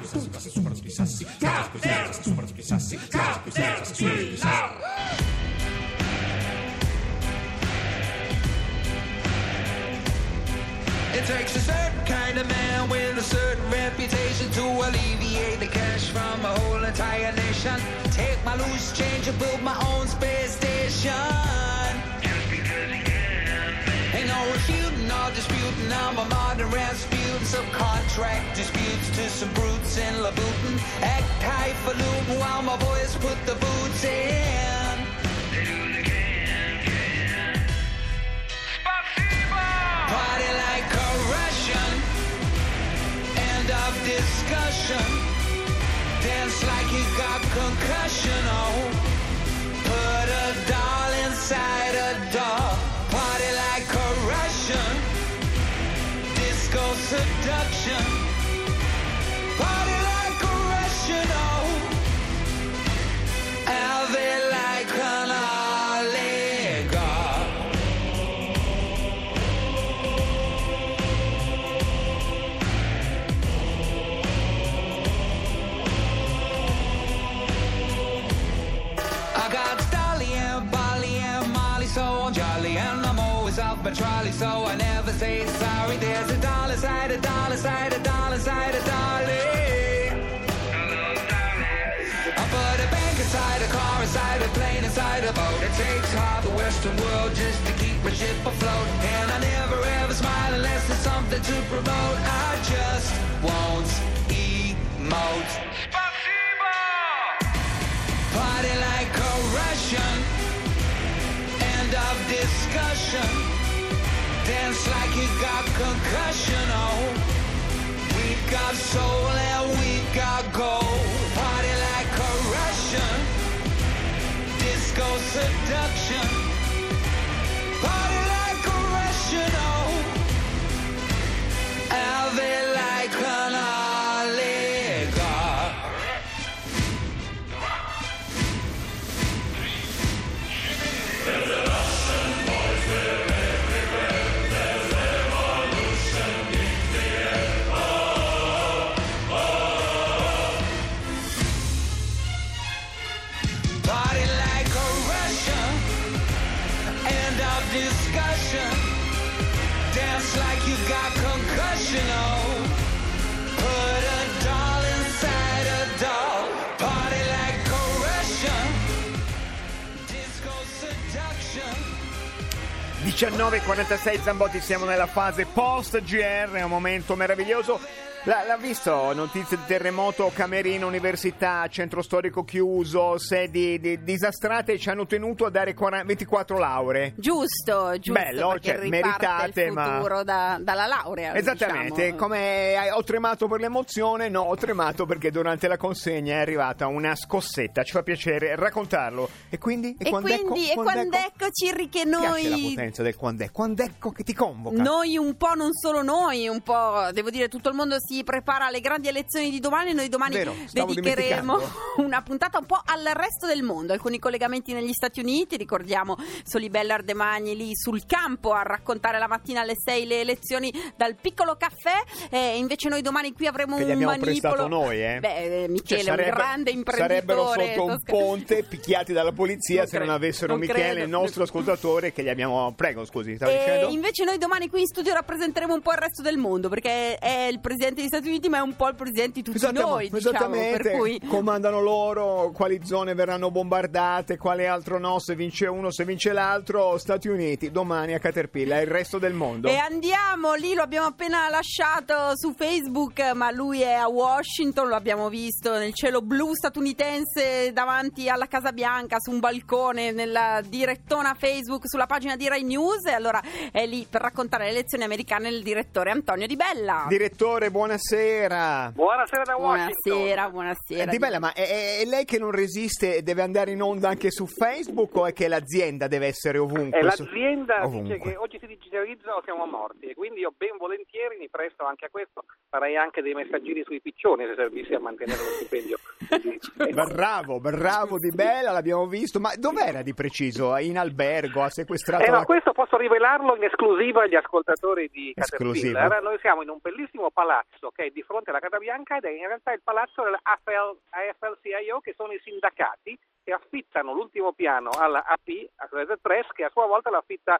It takes a certain kind of man with a certain reputation to alleviate the cash from a whole entire nation. Take my loose change and build my own space station. Just because he can. Ain't no refuting or disputing. I'm a Rasputin. Subcontract disputes to some brutes in Labutin. Act highfalutin while my boys put the boots in. Party like a Russian. End of discussion. Dance like you got concussion. Oh, put a doll inside seduction. Party like a Russian. Oh, have it like an oligarch. I got Dolly and Bolly and Molly, so I'm jolly and I'm always off my trolley, so I never say sorry. There's a side, a dollar side, a dollar side, a dolly. I put a bank inside a car, inside a plane, inside a boat. It takes half the Western world just to keep my ship afloat, and I never ever smile unless there's something to promote. I just won't emote. Party like a Russian. End of discussion. Dance like you got concussion. Oh, we got soul and we got gold. Party like a Russian. Disco seduction. Party 19.46 Zambotti, siamo nella fase post GR, è un momento meraviglioso. L'ha, l'ha visto? Notizie di terremoto, Camerino, università, centro storico chiuso, sedi di- disastrate ci hanno tenuto a dare 40 24 lauree. Giusto, giusto. Bello, cioè, meritate, il ma- futuro da- dalla laurea. Esattamente, diciamo. come ho tremato per l'emozione, no, ho tremato perché durante la consegna è arrivata una scossetta, ci fa piacere raccontarlo. E quindi? E quand'ecco? quindi, e Quand'ecco? quando Cirri, che Piace la noi... potenza del quand'ecco, quand'ecco che ti convoca. Noi un po', non solo noi, un po', devo dire, tutto il mondo si prepara alle grandi elezioni di domani. Noi domani Vero, stavo dedicheremo una puntata un po' al resto del mondo. Alcuni collegamenti negli Stati Uniti, ricordiamo Solibella Ardemagni lì sul campo a raccontare la mattina alle 6 le elezioni dal piccolo caffè. E invece noi domani qui avremo Che un manipolo. noi, eh? Beh, eh, Michele, Cioè, un grande imprenditore. Sarebbero sotto un sto scher- ponte picchiati dalla polizia Non se non credo, avessero non Michele, credo. il nostro ascoltatore, che gli abbiamo. Prego, scusi, stavi E dicendo? invece noi domani qui in studio rappresenteremo un po' il resto del mondo perché è il presidente degli Stati Uniti ma è un po' il presidente di tutti Esattamente, noi diciamo esattamente. per cui comandano loro quali zone verranno bombardate, quale altro no, se vince uno, se vince l'altro, Stati Uniti, domani a Caterpillar, il resto del mondo. e andiamo lì lo abbiamo appena lasciato su Facebook ma lui è a Washington lo abbiamo visto nel cielo blu statunitense davanti alla Casa Bianca su un balcone nella direttona Facebook sulla pagina di Rai News e allora è lì per raccontare le elezioni americane il direttore Antonio Di Bella Direttore, buonasera. Buonasera da Washington. buonasera Eh, buonasera Di Bella, ma è, è- è lei che non resiste e deve andare in onda anche su Facebook o è che l'azienda deve essere ovunque? E Su- l'azienda ovunque. dice che oggi si digitalizza o siamo morti e quindi io ben volentieri mi presto anche a questo, farei anche dei messaggini sui piccioni se servisse a mantenere lo stipendio Bravo, bravo Di Bella, l'abbiamo visto. Ma dov'era di preciso? In albergo? Ha sequestrato Eh, no, la... questo posso rivelarlo in esclusiva agli ascoltatori di Esclusiva. Caterpillar. Noi siamo in un bellissimo palazzo che è di fronte alla Casa Bianca ed è in realtà il palazzo dell'AFL, AFL-CIO che sono i sindacati che affittano l'ultimo piano alla AP, Associated Press, che a sua volta l'affitta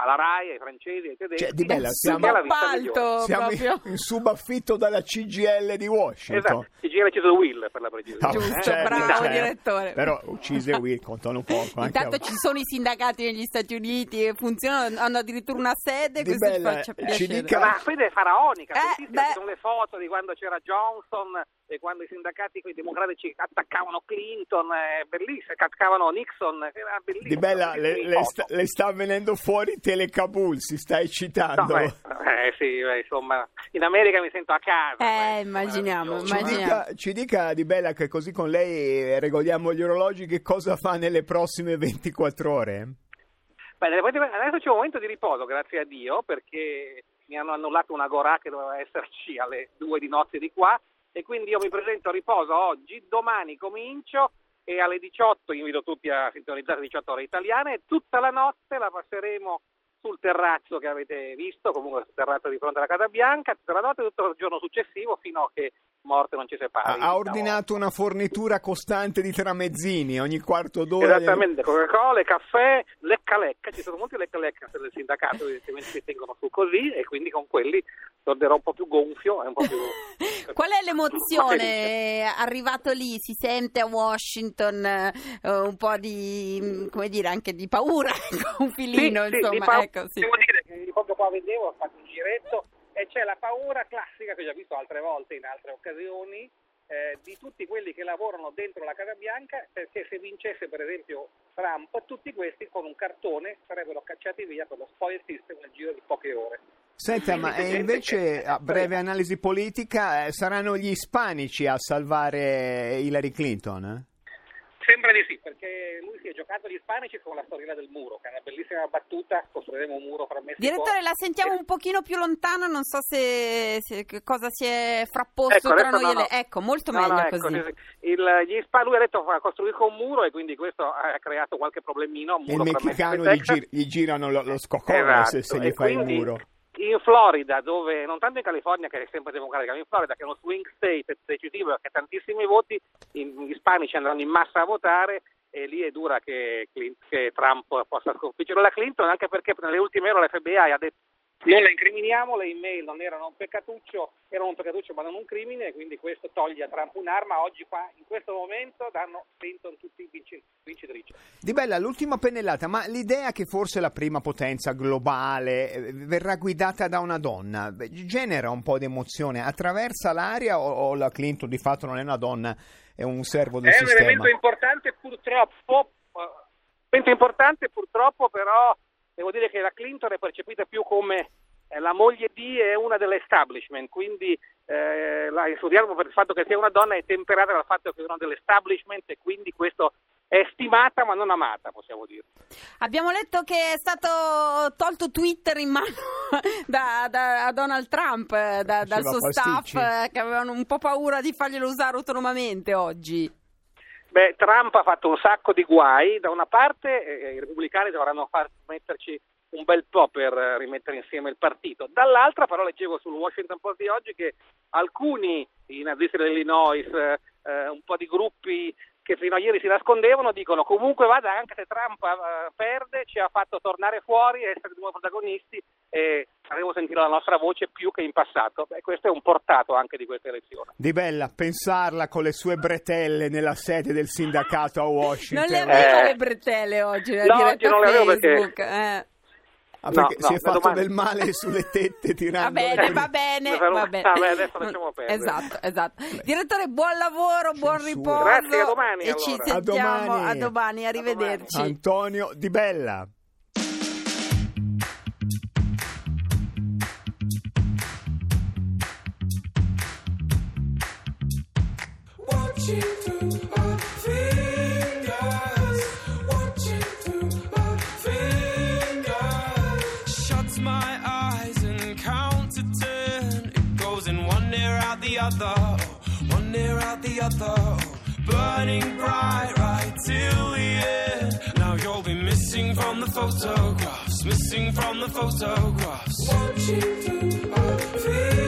alla RAI, ai francesi, ai tedeschi. Cioè, Di Bella, siamo-. Subappalto Siamo proprio. in subaffitto dalla CGL di Washington. Esatto, gira Cesare Will per la precisione. Ah, Giusto, certo, bravo, certo. direttore. Però uccise Will contano poco. anche Intanto a- ci sono i sindacati negli Stati Uniti e funzionano, hanno addirittura una sede, Di questo ci Bella, faccia ci piacere. dica- Una fede faraonica, Eh, sono le foto di quando c'era Johnson e quando i sindacati, i democratici attaccavano Clinton, è bellissimo, attaccavano Nixon, era bellissimo. Di Bella, le, le sta, le sta venendo fuori Telecabul, si sta No, eccitando. beh, eh, sì, beh, insomma, in America mi sento a casa. Eh, beh, immaginiamo. Ci immaginiamo. dica, ci dica Di Bella che così con lei eh, regoliamo gli orologi che cosa fa nelle prossime 24 ore? Beh, adesso c'è un momento di riposo, grazie a Dio, perché mi hanno annullato una Gorà che doveva esserci alle due di notte di qua e quindi io mi presento a riposo oggi, domani comincio e alle 18 invito tutti a sintonizzare 18 ore italiane e tutta la notte la passeremo sul terrazzo che avete visto, comunque sul terrazzo di fronte alla Casa Bianca, tutta la notte e tutto il giorno successivo fino a che morte non ci Ha, separi. ha diciamo. ordinato una fornitura costante di tramezzini ogni quarto d'ora. Esattamente, Coca-Cola, caffè, lecca lecca, ci sono molti lecca lecca del sindacato evidentemente si tengono su così e quindi con quelli tornerò un po' più gonfio e un po' più... Qual è l'emozione arrivato lì? Si sente a Washington eh, un po' di, come dire, anche di paura, un filino, Sì, sì, insomma. mi fa- ecco, sì. Devo dire che proprio qua vedevo, ho fatto un giretto e c'è la paura classica che ho già visto altre volte in altre occasioni eh, di tutti quelli che lavorano dentro la Casa Bianca perché se vincesse per esempio Trump tutti questi con un cartone sarebbero cacciati via per lo spoil system nel giro di poche ore. Senta, ma e invece a breve analisi politica eh, saranno gli ispanici a salvare Hillary Clinton? eh? Sembra di sì, perché lui si è giocato gli ispanici con la storiella del muro, che è una bellissima battuta, costruiremo un muro fra Messico Direttore, la sentiamo un pochino più lontano, non so se, se- che cosa si è frapposto Ecco, tra noi e no, lei. no. Ecco, molto No, meglio no, ecco, così. sì, sì. Il- gli ispa- lui ha detto costruisco un muro e quindi questo ha creato qualche problemino. Il messicano gli, gir- gli girano lo, lo scoccone Esatto, se, se gli fai il quindi muro. In Florida, dove non tanto in California che è sempre democratica, ma in Florida che è uno swing state decisivo che ha tantissimi voti, gli ispanici andranno in massa a votare e lì è dura che, Clint- che Trump possa sconfiggere la Clinton, anche perché nelle ultime ore l'FBI ha detto non la incriminiamo, le email non erano un peccatuccio, erano un peccatuccio ma non un crimine, quindi questo toglie a Trump un'arma. Oggi qua, in questo momento, danno Clinton tutti vinci- vincitrici. Di Bella, l'ultima pennellata, ma l'idea che forse la prima potenza globale eh, verrà guidata da una donna genera un po' di emozione, attraversa l'aria o, o la Clinton di fatto non è una donna, è un servo del È un sistema? elemento importante purtroppo, eh, elemento importante purtroppo però devo dire che la Clinton è percepita più come eh, la moglie di e una dell'establishment, quindi eh, la studiamo per il fatto che sia una donna è temperata dal fatto che è una dell'establishment e quindi questo è stimata ma non amata, possiamo dire. Abbiamo letto che è stato tolto Twitter in mano da, da- a Donald Trump, eh, da- dal suo pasticci. staff, eh, che avevano un po' paura di farglielo usare autonomamente oggi. Beh, Trump ha fatto un sacco di guai, da una parte eh, i repubblicani dovranno far metterci un bel po' per eh, rimettere insieme il partito, dall'altra però leggevo sul Washington Post di oggi che alcuni, i nazisti dell'Illinois, eh, eh, un po' di gruppi che fino a ieri si nascondevano, dicono comunque vada anche se Trump eh, perde ci ha fatto tornare fuori essere di nuovo protagonisti e faremo sentire la nostra voce più che in passato. Beh, questo è un portato anche di questa elezione. Di Bella, pensarla con le sue bretelle nella sede del sindacato a Washington. Non le aveva Eh. le bretelle oggi, nella No, diretta oggi non le avevo perché- Facebook. eh. Ah, perché No, si no, è fatto domani- del male sulle tette Va tirando bene, va bene, va bene. vabbè, adesso lasciamo perdere. Esatto, esatto. Direttore, buon lavoro, buon Censura. riposo. Grazie, a domani, E ci allora. A sentiamo domani. a domani, arrivederci. Antonio Di Bella. The other, burning bright right till the end. Now you'll be missing from the photographs, missing from the photographs. Watching through our fingers,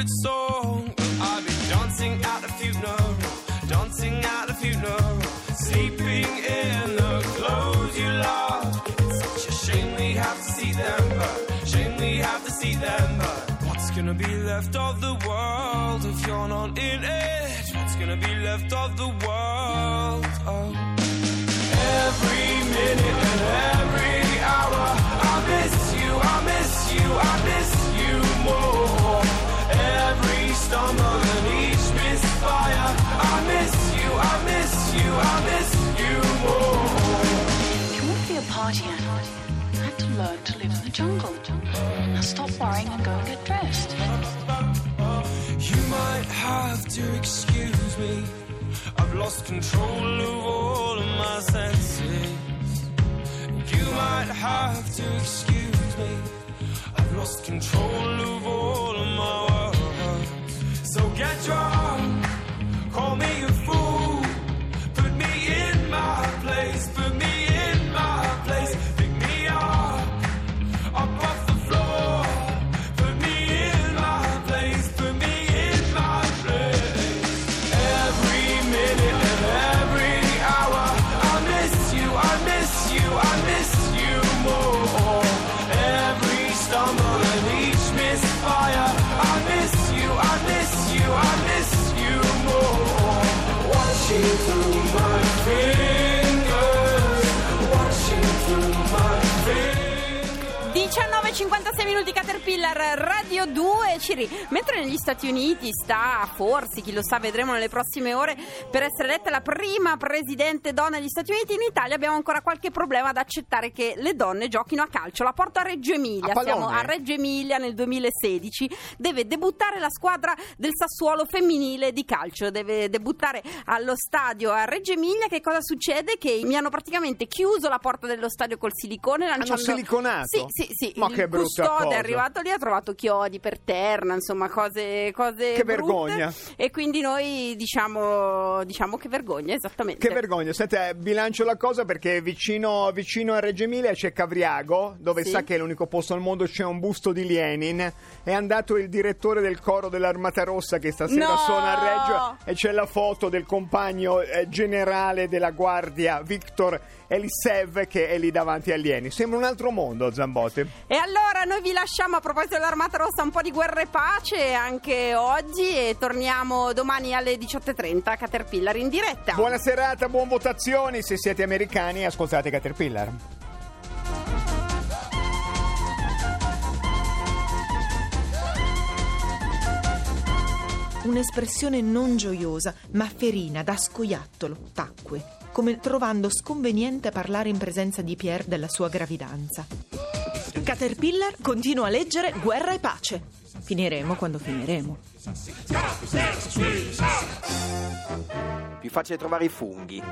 favorite song. I've been dancing at a funeral, dancing at a funeral, sleeping in the clothes you love. It's such a shame we have to see them but shame we have to see them burn. What's gonna be left of the world if you're not in it? What's gonna be left of the world? Oh. Every minute and every hour, I miss you, I miss you, I miss you more. Stumble and each misfire, I miss you, I miss you, I miss you more. You want to be a party animal, you have to learn to live in the jungle. Now stop worrying and go and get dressed. You might have to excuse me. I've lost control of all of my senses. You might have to excuse me. I've lost control of all of my get drunk, Praise 19.56 minuti Caterpillar Radio 2 Ciri, mentre negli Stati Uniti sta forse, chi lo sa, vedremo nelle prossime ore per essere eletta la prima presidente donna degli Stati Uniti, in Italia abbiamo ancora qualche problema ad accettare che le donne giochino a calcio. La porto a Reggio Emilia, a siamo a Reggio Emilia nel 2016, deve debuttare la squadra del Sassuolo femminile di calcio, deve debuttare allo stadio a Reggio Emilia, che cosa succede? Che mi hanno praticamente chiuso la porta dello stadio col silicone lanciando... Hanno siliconato? Sì, sì, sì. Ma il che brutta custode cosa. è arrivato lì, ha trovato chiodi per terra, insomma, cose, cose Che brutte. vergogna. E quindi noi diciamo, diciamo che vergogna, esattamente. Che vergogna, senti, bilancio la cosa perché vicino, vicino a Reggio Emilia c'è Cavriago, dove Sì. sa che è l'unico posto al mondo c'è un busto di Lenin. È andato il direttore del coro dell'Armata Rossa che stasera No! suona a Reggio e c'è la foto del compagno eh, generale della guardia Victor Elisev che è lì davanti a Lenin. Sembra un altro mondo, Zambotti. E allora noi vi lasciamo a proposito dell'Armata Rossa un po' di guerra e pace anche oggi e torniamo domani alle 18.30 a Caterpillar in diretta. Buona serata, buon votazioni. Se siete americani, ascoltate Caterpillar. Un'espressione non gioiosa, ma ferina, da scoiattolo, tacque, come trovando sconveniente parlare in presenza di Pierre della sua gravidanza. Caterpillar continua a leggere Guerra e pace. Finiremo quando finiremo. Più facile trovare i funghi.